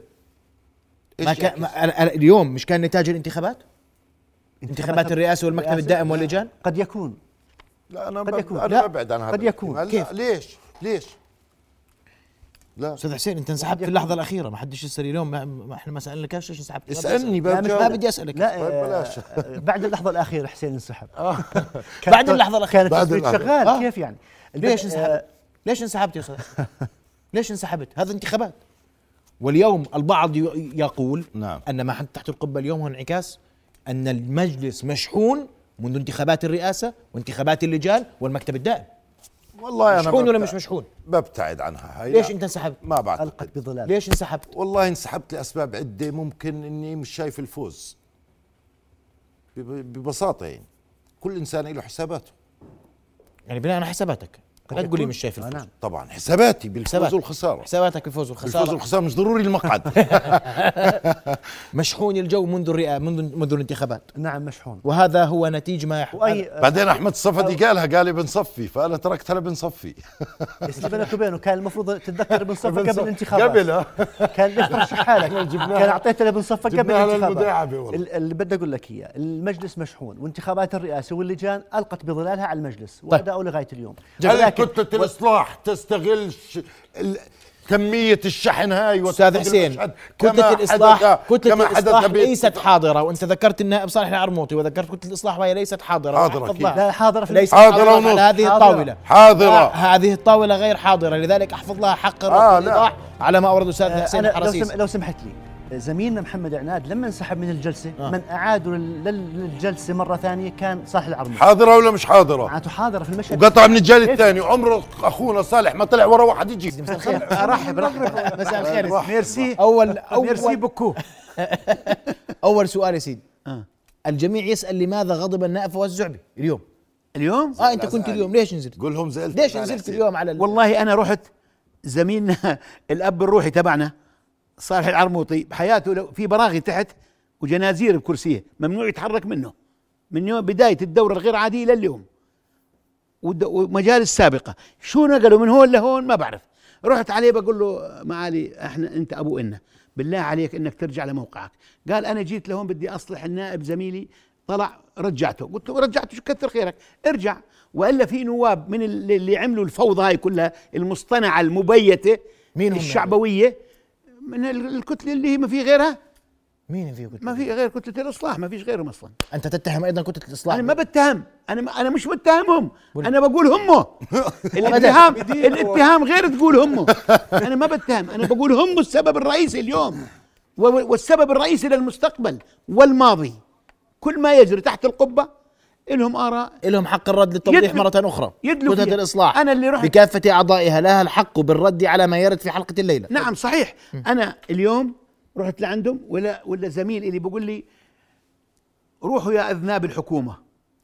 ما كان؟ ما اليوم مش كان نتاج الانتخابات انتخابات الرئاسة والمكتب الدائم واللجان قد يكون لا أنا قد يكون. أنا لا، ببعد عن هذا قد يكون. كيف؟ لا ليش ليش لا أستاذ حسين أنت انسحبت في اللحظة الأخيرة ما حدش يسأل اليوم ما, إحنا ما سالناش ليش انسحبت ما اسألني. لا، مش- ما بدي أسألك لا طيب آه، بلاش. آه، بعد اللحظة الأخيرة حسين انسحب *laughs* *laughs* بعد اللحظة الأخيرة. كانت. شغال آه. كيف يعني ليش انسحبت؟ ليش انسحبت يا أستاذ؟ *laughs* ليش انسحبت؟ هذا انتخابات واليوم البعض ي- يقول نعم. أن ما حدث تحت القبة اليوم هو انعكاس أن المجلس مشحون منذ انتخابات الرئاسة وانتخابات اللجان والمكتب الدائم والله أنا مشحون ولا ببتع- مش مشحون؟ ببتعد عنها هاي ليش. انت انسحبت؟ ما بعتقد ألقت بظلال ليش انسحبت؟ والله انسحبت لأسباب عدة ممكن إني مش شايف الفوز بب- ببساطة يعني كل إنسان له حساباته يعني بناء على حساباتك لا تقول لي مش شايف آه، الفوز نعم. طبعا حساباتي بالفوز. والخسارة. حساباتك بالفوز الفوز والخسارة. والخسارة مش ضروري المقعد. *laughs* مشحون الجو منذ الرئاسه منذ منذ الانتخابات. نعم مشحون. وهذا هو نتيج ما يحدث واي بعدين أحمد الصفدي قالها قال لي بنصفي فأنا تركتها لبنصفي اللي *laughs* بينك وبينه كان المفروض تتذكر ابن صفا قبل الانتخابات. *laughs* قبل؟ كان ليش ترشح حالك كان اعطيته لابن صفا قبل الانتخابات. اللي بدي أقول لك إياه المجلس مشحون وانتخابات الرئاسة واللجان ألقت بظلالها على المجلس طيب. وأداؤه لغاية اليوم. كتلة الإصلاح تستغل ش... ال... كمية الشحن هاي أستاذ وتفقد حسين كتلة الإصلاح كتلة الإصلاح ليست حاضرة وأنت ذكرت النائب صالح العرموطي وذكرت كتلة الإصلاح وهي ليست حاضرة حاضرة. لا حاضرة في ليست حاضرة حاضرة ونص. على هذه حاضرة. الطاولة حاضرة. هذه الطاولة غير حاضرة لذلك أحفظ لها حق آه، لا. والإيضاح على ما أورد أستاذ آه، حسين. لو سمحت لي زميلنا محمد عناد لما انسحب من الجلسة آه. من أعادوا لل- للجلسة مرة ثانية كان صالح العرموطي حاضرة ولا مش حاضرة؟ معناته حاضرة في المشهد. وقطع من الجال الثاني وعمره أخونا صالح ما طلع ورا واحد يجي. مساء الخير ارحب ارحب مساء الخير. ميرسي. أول ميرسي أول بوكو *laughs* أول سؤال يا سيدي. آه. الجميع يسأل لماذا غضب النائب فواز الزعبي اليوم؟ اليوم؟ آه أنت كنت اليوم. ليش نزلت؟ قول لهم زعلت. ليش نزلت. اليوم على ال... والله أنا رحت زميلنا *laughs* الأب الروحي تبعنا. صالح العرموطي بحياته لو في براغي تحت وجنازير بكرسيه ممنوع يتحرك منه. من يوم بداية الدورة الغير عادية لليوم ومجالس سابقه شو نقلوا من هون لهون؟ ما بعرف. رحت عليه بقول له معالي إحنا أنت أبو إنا بالله عليك إنك ترجع لموقعك. قال أنا جيت لهون بدي أصلح. النائب زميلي طلع رجعته. قلت له رجعته شو كثر خيرك. ارجع. وإلا في نواب من اللي عملوا الفوضى هاي كلها المصطنعة المبيتة مين هم الشعبوية من ال- الكتله اللي هي ما في غيرها؟ مين فيه كتلة؟ ما في غير كتلة الإصلاح ما فيش غيرهم أصلا. أنت تتهم أيضا كتلة الإصلاح؟ أنا ما بتهم. أنا ما أنا مش بتهمهم. أنا بقول هم. *laughs* الاتهام الاتهام غير تقول هم أنا ما بتهم. أنا بقول هم السبب الرئيسي اليوم. والسبب الرئيسي للمستقبل والماضي. كل ما يجري تحت القبة لهم آراء. لهم حق الرد للتوضيح أخرى يدلوا كتلة فيها. الإصلاح. أنا اللي رحت- بكافة أعضائها لها الحق بالرد على ما يرد في حلقة الليلة. نعم صحيح. أنا اليوم رحت لعندهم ولا ولا زميل اللي بقول لي روحوا يا أذناب الحكومة.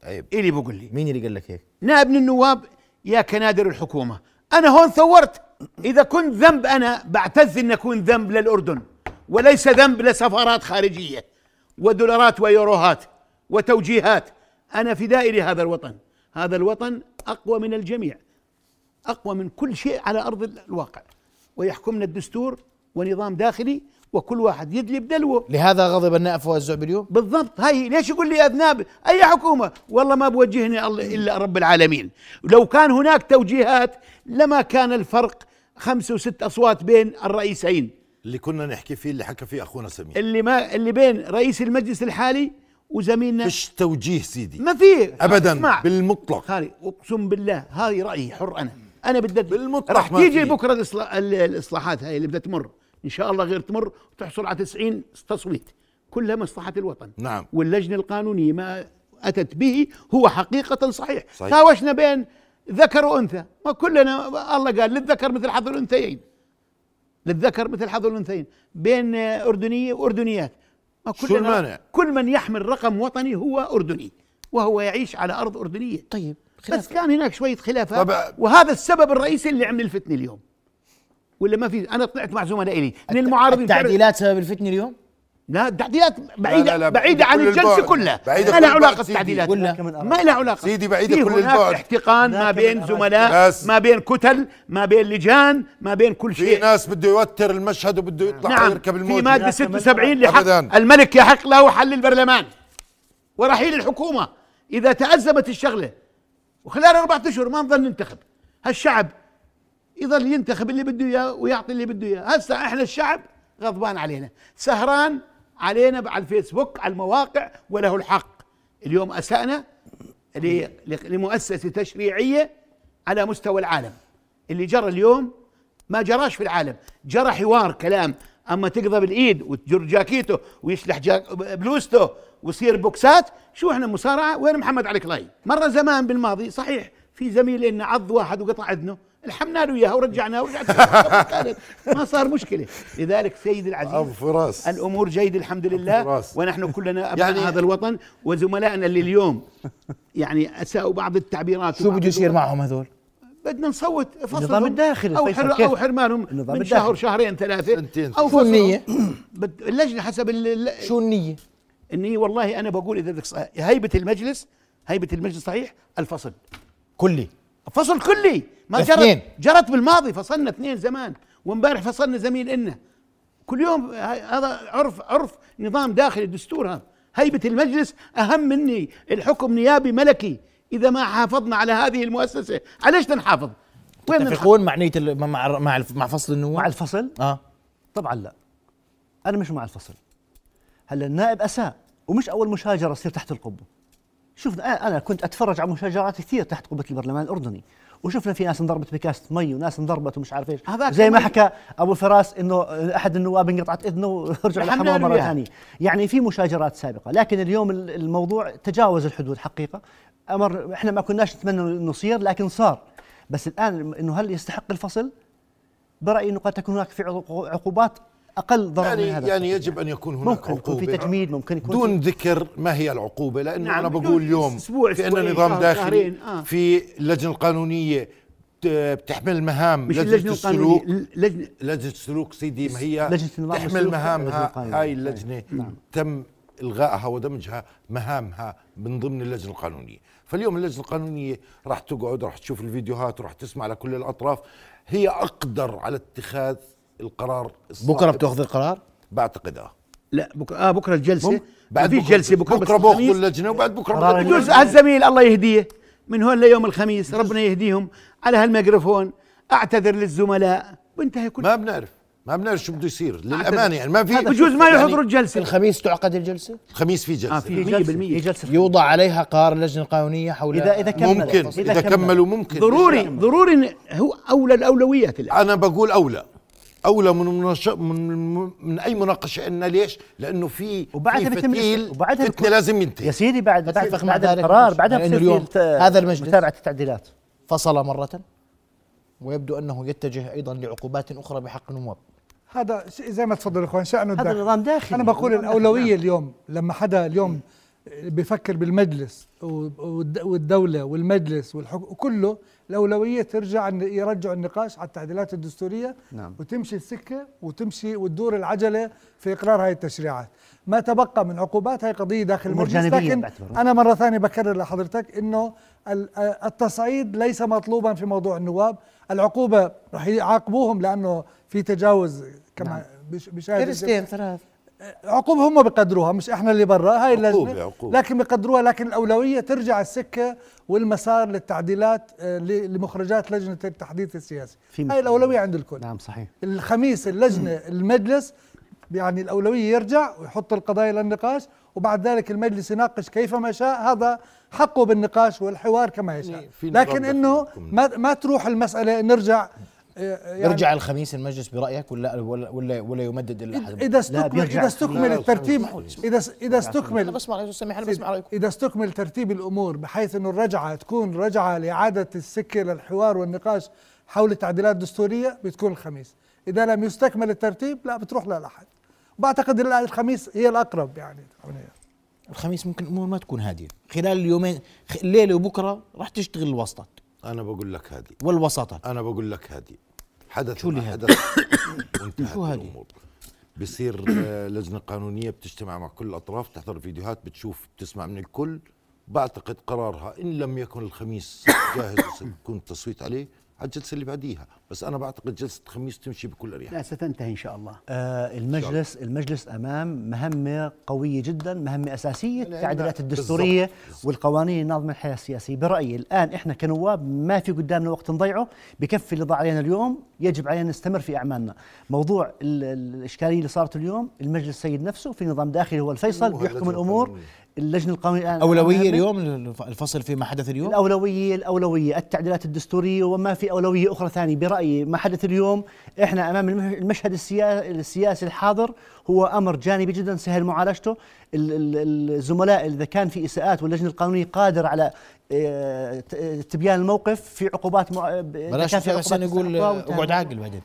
عيب اللي بقول لي. مين اللي قال لك هيك؟ نائب النواب يا كنادر الحكومة. أنا هون ثورت. إذا كنت ذنب أنا بعتز أن أكون ذنب للأردن وليس ذنب لسفارات خارجية ودولارات ويوروهات وتوجيهات. أنا فدائي لهذا الوطن. هذا الوطن أقوى من الجميع. أقوى من كل شيء على أرض الواقع. ويحكمنا الدستور ونظام داخلي وكل واحد يدلي بدلوه لهذا غضب النائب فواز الزعبي اليوم؟ بالضبط. هاي ليش يقول لي أذناب؟ أي حكومة؟ والله ما بوجهني الله إلا رب العالمين. لو كان هناك توجيهات لما كان الفرق خمسة وست أصوات بين الرئيسين. اللي كنا نحكي فيه اللي حكى فيه أخونا سمير. اللي ما اللي بين رئيس المجلس الحالي وزميلنا. فيش توجيه سيدي. ما في. أبدا. اسمع. بالمطلق. خالي أقسم بالله هذه رأيي حر أنا. أنا بدي بالمطلق راح تيجي. بكرة الإصلا- ال- الإصلاحات هاي اللي بدها تمر. إن شاء الله غير تمر وتحصل على 90 تصويت. كلها مصلحة الوطن. نعم. واللجنة القانونية ما أتت به هو حقيقة صحيح, صحيح. تهاوشنا بين ذكر وأنثى. ما كلنا الله قال للذكر مثل حظ الأنثيين. للذكر مثل حظ الأنثيين. بين أردنية وأردنيات. ما شو كلنا المانع؟ كل من يحمل رقم وطني هو أردني وهو يعيش على أرض أردنية. طيب بس كان هناك شوية خلافات. طبعا. وهذا السبب الرئيسي اللي عمل الفتنة اليوم. ولا ما في؟ أنا طلعت مع زملائي. من المعارضين التعديلات سبب الفتنة اليوم؟ لا التعديلات بعيده لا، لا، بعيدة عن كل الجلسة البعد. كلها. بعيدة ما لها سيدي. التعديلات. ما لها علاقه سيدي بعيدة في كل البعد. احتقان ما بين زملاء. ما بين كتل ما بين لجان ما بين كل في شيء. ناس بده يوتر المشهد وبده يطلع نعم. يركب في الموجة مادة 76 لحق. الملك يحق له حل البرلمان. ورحيل الحكومة. إذا تأزمت الشغلة. وخلال أربعة أشهر ما نظل ننتخب هالشعب يظل ينتخب اللي بده إياه ويعطي اللي بده إياه. هسه إحنا الشعب غضبان علينا. سهران علينا على الفيسبوك على المواقع وله الحق. اليوم أسأنا لمؤسسة تشريعية على مستوى العالم. اللي جرى اليوم ما جراش في العالم. جرى حوار كلام. أما تقضى بالإيد وتجر جاكيته ويشلح جاك بلوزته ويصير بوكسات شو إحنا مصارعة؟ وين محمد علي كلاي؟ مرة زمان بالماضي صحيح في زميل لنا عض واحد وقطع أذنه. لحمنا له إياها ورجعناه ورجعت *laughs* ما صار مشكلة لذلك سيدي العزيز أبو فراس الأمور جيدة الحمد لله فراس. ونحن كلنا أبناء يعني- هذا الوطن وزملائنا اللي اليوم يعني أساءوا بعض التعبيرات شو بده يصير. معهم هذول بدنا نصوت فصلهم النظام الداخلي أو فصل، حر؟ أو حرمانهم من. شهر شهرين ثلاثة سنتين. أو شو؟ بد- اللجنة حسب شو النية؟ النية والله أنا بقول إذا بدك هيبة المجلس هيبة المجلس صحيح الفصل كلي فصل كلي. ما جرت اثنين. جرت بالماضي فصلنا اثنين زمان. وامبارح فصلنا زميل إلنا. كل يوم هذا عرف عرف نظام داخلي دستور هذا. هيبة المجلس أهم مني. الحكم نيابي ملكي. إذا ما حافظنا على هذه المؤسسة عليش نحافظ وين نحافظ تتفقون مع نية مع مع مع فصل النواب؟ مع الفصل؟ آه. طبعا لا. أنا مش مع الفصل. هلا النائب أساء ومش أول مشاجرة تصير تحت القبة. شوف أنا كنت أتفرج على مشاجرات كثير تحت قبه البرلمان الأردني. وشفنا في ناس انضربت بكاسه مي وناس انضربت ومش عارف إيش. زي ما. حكى أبو فراس إنه أحد النواب انقطعت إذنه ورجع لحماه له مرة. ثانية. يعني في مشاجرات سابقة. لكن اليوم ال- الموضوع تجاوز الحدود حقيقة. أمر إحنا ما كناش نتمنى إنه يصير لكن صار. بس الآن إنه هل يستحق الفصل؟ برأيي إنه قد تكون هناك في عقو- عقوبات أقل ضرر يعني من هذا يعني يجب أن يكون هناك ممكن يكون في عقوبة. تجميد ممكن يكون دون في ذكر ما هي العقوبة لأنه نعم، أنا بدون بقول اليوم أسبوع، في عندنا نظام داخلي آه. في اللجنة القانونية ت- بتحمل مهام مش لجنة اللجنة السلوك. لجنة لجنة السلوك سيدي ما هي لجنة تحمل مهامها. هاي اللجنة. تم إلغائها ودمجها مهامها من ضمن اللجنة القانونية. فاليوم اللجنة القانونية راح تقعد راح تشوف الفيديوهات وراح تسمع لكل الأطراف. هي أقدر على اتخاذ القرار الصائب. بكره بتأخذ القرار؟ بعتقد آه. لا بكرة آه بكرة الجلسة. مم. بعد بكرة- جلسة بكرة بكرة باخذوا. اللجنة وبعد بكرة بغادروا بجوز هالزميل الله يهديه. من هون ليوم الخميس ربنا يهديهم. على هالميكروفون أعتذر للزملاء. وانتهي كل ما بنعرف ما بنعرف شو بده يصير للأمانة يعني ما في بجوز ما يعني يحضروا الجلسة. الخميس تعقد الجلسة؟ الخميس في جلسة. آه، في في جلسه 100% في جلسه يوضع عليها قرار اللجنة القانونية حول اذا إذا كمل. ممكن إذا كملوا ممكن. ضروري ضروري هو أولى الأولويات أنا بقول أولى. أولى من منش... من من أي مناقشة عندنا ليش؟ لأنه في وبعدها في بيتم وبعدها فتنة لازم يا ينتهي سيدي بعد بعد, بعد القرار. بعدها بصير اليوم هذا المجلس متابعة التعديلات فصل مرة ويبدو أنه يتجه أيضا لعقوبات أخرى بحق النواب هذا زي ما تفضل إخوان شأنه هذا. نظام داخلي أنا بقول. الأولوية اليوم لما حدا اليوم بيفكر بالمجلس والد- والدولة والمجلس والحكم وكله الأولوية ترجع يرجعوا النقاش على التعديلات الدستورية نعم. وتمشي السكة وتمشي وتدور العجلة في إقرار هاي التشريعات ما تبقى من عقوبات هاي قضية داخل المجلس لكن. أنا مرة ثانية بكرر لحضرتك إنه ال- التصعيد ليس مطلوبا في موضوع النواب العقوبة رح يعاقبوهم لأنه في تجاوز كما نعم. بش- بشاهد ثلاث عقوبة هم بقدروها مش إحنا اللي برا هاي عقوبة- اللجنة عقوبة. لكن بقدروها لكن الأولوية ترجع السكة والمسار للتعديلات آه، لمخرجات لجنة التحديث السياسي في هاي. الأولوية عند الكل نعم صحيح الخميس اللجنة المجلس يعني الأولوية يرجع ويحط القضايا للنقاش وبعد ذلك المجلس يناقش كيفما شاء هذا حقه بالنقاش والحوار كما يشاء نظام لكن إنه. ما ما تروح المسألة نرجع يعني يرجع الخميس المجلس برأيك ولا ولا ولا, ولا يمدد إلى أحد اذا استكمل اذا استكمل الترتيب اذا اذا استكمل بسمع رئيس سامح أنا بسمع رأيكم إذا استكمل ترتيب الأمور بحيث أنه الرجعة تكون رجعة لإعادة السكة للحوار والنقاش حول التعديلات الدستورية بتكون الخميس إذا لم يستكمل الترتيب لا بتروح للأحد وبعتقد ال- الخميس هي الأقرب يعني الخميس ممكن الأمور ما تكون هادية خلال اليومين الليلة وبكرة راح تشتغل الوسطات أنا بقول لك هذه. والوساطات أنا بقول لك هذه. حدث شو اللي ما؟ حدث. *coughs* وانتهت شو هذه؟ الأمور. بصير آه، لجنة قانونية بتجتمع مع كل الأطراف تحضر فيديوهات بتشوف بتسمع من الكل. بعتقد قرارها إن لم يكن الخميس *coughs* جاهز يكون التصويت عليه. على الجلسة اللي بعديها بس أنا بعتقد جلسة الخميس تمشي بكل أريحية. لا ستنتهي إن شاء الله. آه المجلس المجلس أمام مهمة قوية جدا مهمة أساسية التعديلات الدستورية والقوانين الناظمه الحياة السياسيه برأيي الآن إحنا كنواب ما في قدامنا وقت نضيعه بكفي اللي ضاع علينا اليوم يجب علينا نستمر في أعمالنا. موضوع ال- ال- الإشكالية اللي صارت اليوم المجلس سيد نفسه في نظام داخلي هو الفيصل اللجنة الأمور. اللجنة القانونيه الآن أولوية. اليوم الفصل فيما حدث اليوم؟ الأولوية الأولوية التعديلات الدستورية وما في أولوية أخرى ثانية. برأيي ما حدث اليوم إحنا أمام المه- المشهد السيا- السياسي الحاضر هو أمر جانبي جدا سهل معالجته. ال- ال- الزملاء إذا كان في إساءات واللجنة القانونية قادر على آه، تبيان الموقف في عقوبات بلاش في عقوبات يقول أقعد عاقل بعدين.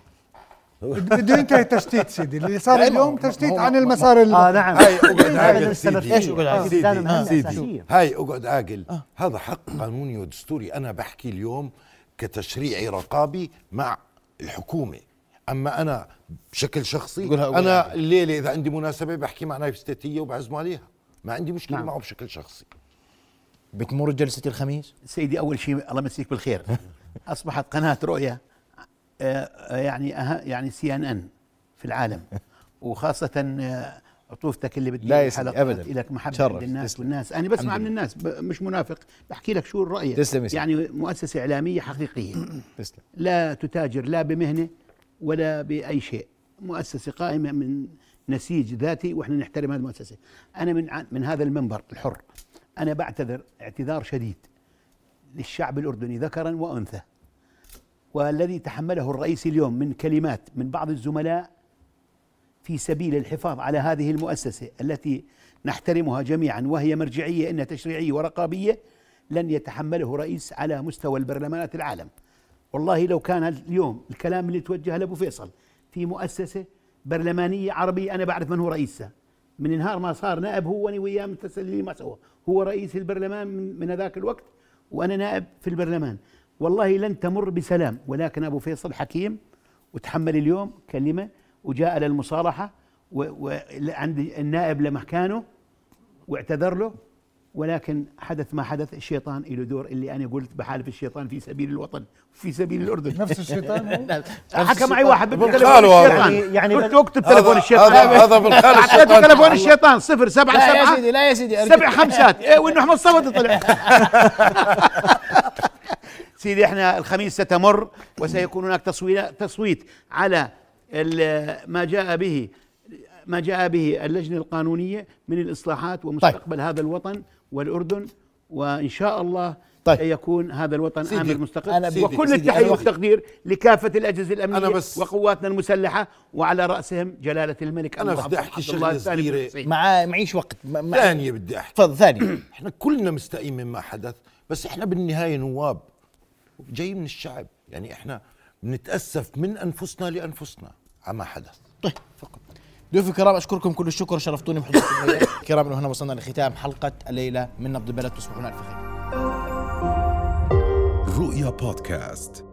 بده ينتهي التشتيت سيدي. اللي صار اليوم تشتيت عن المسار ال- آه نعم. هاي أقعد عاقل سيدي. إيش أقعد عاقل؟ آه، سيدي؟ أساسية. هاي أقعد عاقل. هذا حق قانوني ودستوري. أنا بحكي اليوم كتشريعي رقابي مع الحكومة. أما أنا بشكل شخصي أنا. الليلة إذا عندي مناسبة بحكي مع نايف ستاتية وبعزمه عليها. ما عندي مشكلة نعم. معه بشكل شخصي. بتمر جلسة الخميس؟ سيدي أول شيء الله يمسيك بالخير. أصبحت قناة رؤيا. آه، آه، يعني أه يعني سي ان ان في العالم. *laughs* وخاصة آه، عطوفتك اللي بتجيب الحلقات أبداً. لك محبه للناس تسلم. والناس. أنا بسمع من. الناس مش منافق. بحكي لك شو الرؤيه تسلم يا سيدي. يعني مؤسسة إعلامية حقيقية. *clears throat* تسلم. لا تتاجر لا بمهنة ولا بأي شيء. مؤسسة قائمة من نسيج ذاتي وإحنا نحترم هذه المؤسسة. أنا من من هذا المنبر الحر. أنا بعتذر اعتذار شديد للشعب الأردني ذكرا وأنثى. والذي تحمله الرئيس اليوم من كلمات من بعض الزملاء في سبيل الحفاظ على هذه المؤسسة التي نحترمها جميعا وهي مرجعية إنها تشريعية ورقابية لن يتحمله رئيس على مستوى البرلمانات العالم. والله لو كان اليوم الكلام اللي توجه لأبو فيصل في مؤسسة برلمانية عربية أنا بعرف من هو رئيسها من نهار ما صار نائب هو وأنا وياه متسللين ما سوى. هو رئيس البرلمان من, من هذاك الوقت وأنا نائب في البرلمان. والله لن تمر بسلام ولكن أبو فيصل حكيم وتحمل اليوم كلمة وجاء للمصالحه وعند النائب لمكانه واعتذر له ولكن حدث ما حدث الشيطان له دور اللي أنا قلت بحالف الشيطان في سبيل الوطن في سبيل الأردن. *laughs* نفس الشيطان؟ *laughs* هو حكى معي واحد بالتليفون. الشيطان يعني- يعني قلت بل- له اكتب تليفون الشيطان. هذا بالخال الشيطان تليفون الشيطان صفر سبعة لا يا سيدي لا يا سيدي سبع خمسات. *laughs* وانه احمد صمد طلع. سيدي إحنا الخميس ستمر وسيكون هناك تصويت تصويت على ما جاء به ما جاء به اللجنة القانونية من الإصلاحات ومستقبل هذا الوطن والأردن وإن شاء الله طيب. يكون هذا الوطن سيدي، آمن مستقر أنا سيدي، وكل التحية والتقدير لكافة الأجهزة الأمنية أنا بس- وقواتنا المسلحة وعلى رأسهم جلالة الملك أنا عبد بدي الثاني صغيرة. بالقصيم. مع معيش وقت ثانية بدي أحكي تفضل ثاني *clears throat* إحنا كلنا مستائين مما حدث بس إحنا بالنهاية نواب جاي من الشعب. يعني إحنا بنتأسف من أنفسنا لأنفسنا عما حدث. طيب فقط. ضيوفي الكرام أشكركم كل الشكر شرفتوني بحضوركم الليلة. كرام هنا وصلنا لختام حلقة الليلة من نبض البلد. تصبحون ألف خير. رؤيا بودكاست.